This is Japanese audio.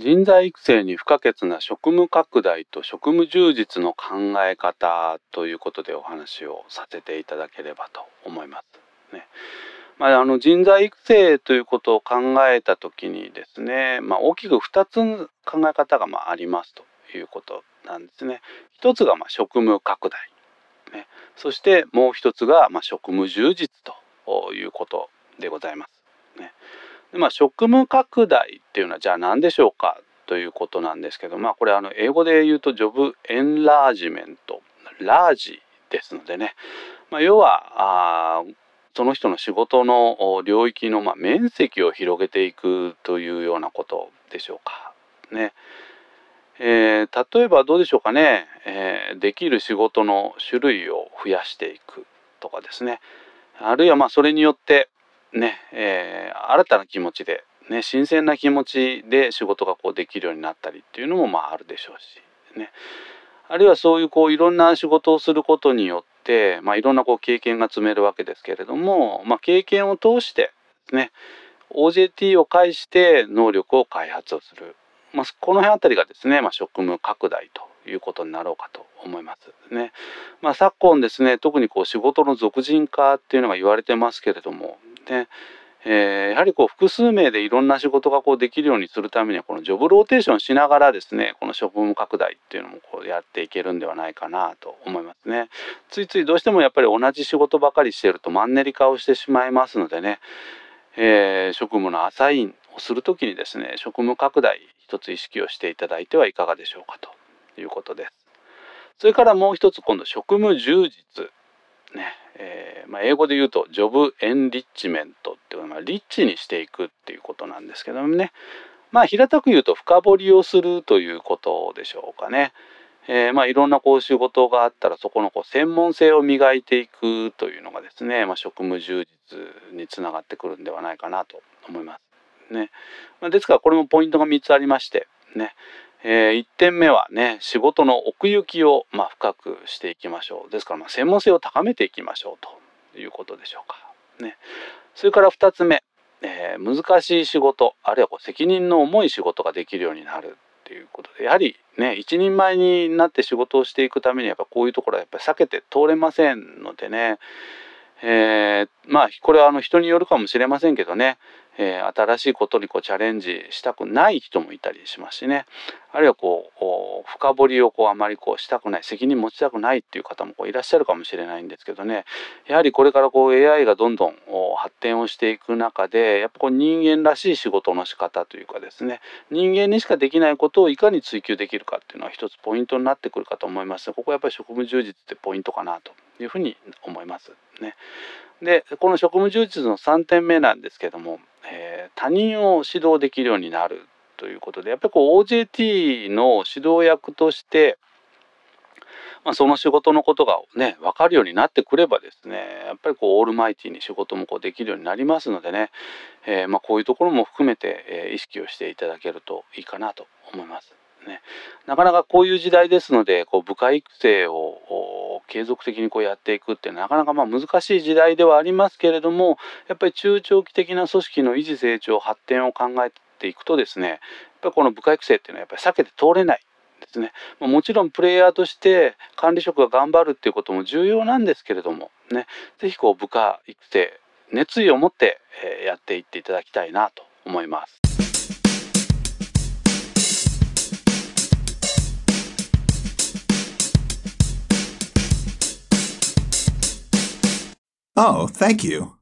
人材育成に不可欠な職務拡大と職務充実の考え方ということでお話をさせていただければと思います。ねまあ、あの人材育成ということを考えた時にですね、まあ、大きく2つ考え方がまあありますということなんですね。一つがまあ職務拡大、ね、そしてもう一つがまあ職務充実ということでございます。ねでまあ、職務拡大っていうのはじゃあ何でしょうかということなんですけど、まあ、これあの英語で言うとジョブエンラージメント。ラージですのでね、まあ、要はあその人の仕事の領域のまあ面積を広げていくというようなことでしょうか。ね。えー、例えばどうでしょうかね、えー、できる仕事の種類を増やしていくとかですね。あるいはまあそれによってね、えー、新たな気持ちで、ね、新鮮な気持ちで仕事がこうできるようになったりっていうのもまああるでしょうし、ね、あるいはそういうこういろんな仕事をすることによって、まあ、いろんなこう経験が積めるわけですけれども、まあ、経験を通してね OJT を介して能力を開発をする、まあ、この辺あたりがですね、まあ、職務拡大ということになろうかと思います。ね。まあ、昨今ですね特にこう仕事の俗人化っていうのが言われてますけれどもで、えー、やはりこう複数名でいろんな仕事がこうできるようにするためにはこのジョブローテーションしながらですねこの職務拡大っていうのもこうやっていけるんではないかなと思いますね。ついついどうしてもやっぱり同じ仕事ばかりしてるとマンネリ化をしてしまいますのでね、えー、職務のアサインをする時にですね職務拡大一つ意識をしていただいてはいかがでしょうかということです。それからもう一つ今度職務充実ねえー、まあ、英語で言うとジョブエンリッチメントっていうのはリッチにしていくっていうことなんですけどもねまあ平たく言うと深掘りをするということでしょうかね。えー、まあいろんなこう仕事があったらそこのこう専門性を磨いていくというのがですね、まあ、職務充実につながってくるんではないかなと思います。ねま、ですからこれもポイントが3つありましてね、えー、1点目はね仕事の奥行きをまあ深くしていきましょう。ですからまあ専門性を高めていきましょうということでしょうか。ね、それから2つ目、えー、難しい仕事あるいはこう責任の重い仕事ができるようになるっていうことでやはりね一人前になって仕事をしていくためにやっぱこういうところはやっぱり避けて通れませんのでね、えー、まあこれはあの人によるかもしれませんけどね。えー、新しいことにこうチャレンジしたくない人もいたりしますしね。あるいはこう深掘りをこうあまりこうしたくない責任持ちたくないっていう方もこういらっしゃるかもしれないんですけどね。やはりこれからこう AI がどんどん発展をしていく中でやっぱこう人間らしい仕事の仕方というかですね。人間にしかできないことをいかに追求できるかっていうのは一つポイントになってくるかと思います。ここはやっぱり職務充実ってポイントかなというふうに思います。ね。でこの職務充実の3点目なんですけどもえー、他人を指導できるようになるということでやっぱりこう OJT の指導役として、まあ、その仕事のことがね分かるようになってくればですねやっぱりこうオールマイティに仕事もこうできるようになりますのでね、えー、まあ、こういうところも含めて、えー、意識をしていただけるといいかなと思います。ね、なかなかこういう時代ですのでこう部下育成を継続的にこうやっていくってなかなかまあ難しい時代ではありますけれどもやっぱり中長期的な組織の維持成長発展を考えていくとですねやっぱりこの部下育成っていうのはやっぱり避けて通れないですねもちろんプレイヤーとして管理職が頑張るっていうことも重要なんですけれどもね是非こう部下育成熱意を持ってやっていっていただきたいなと思います。Oh, thank you.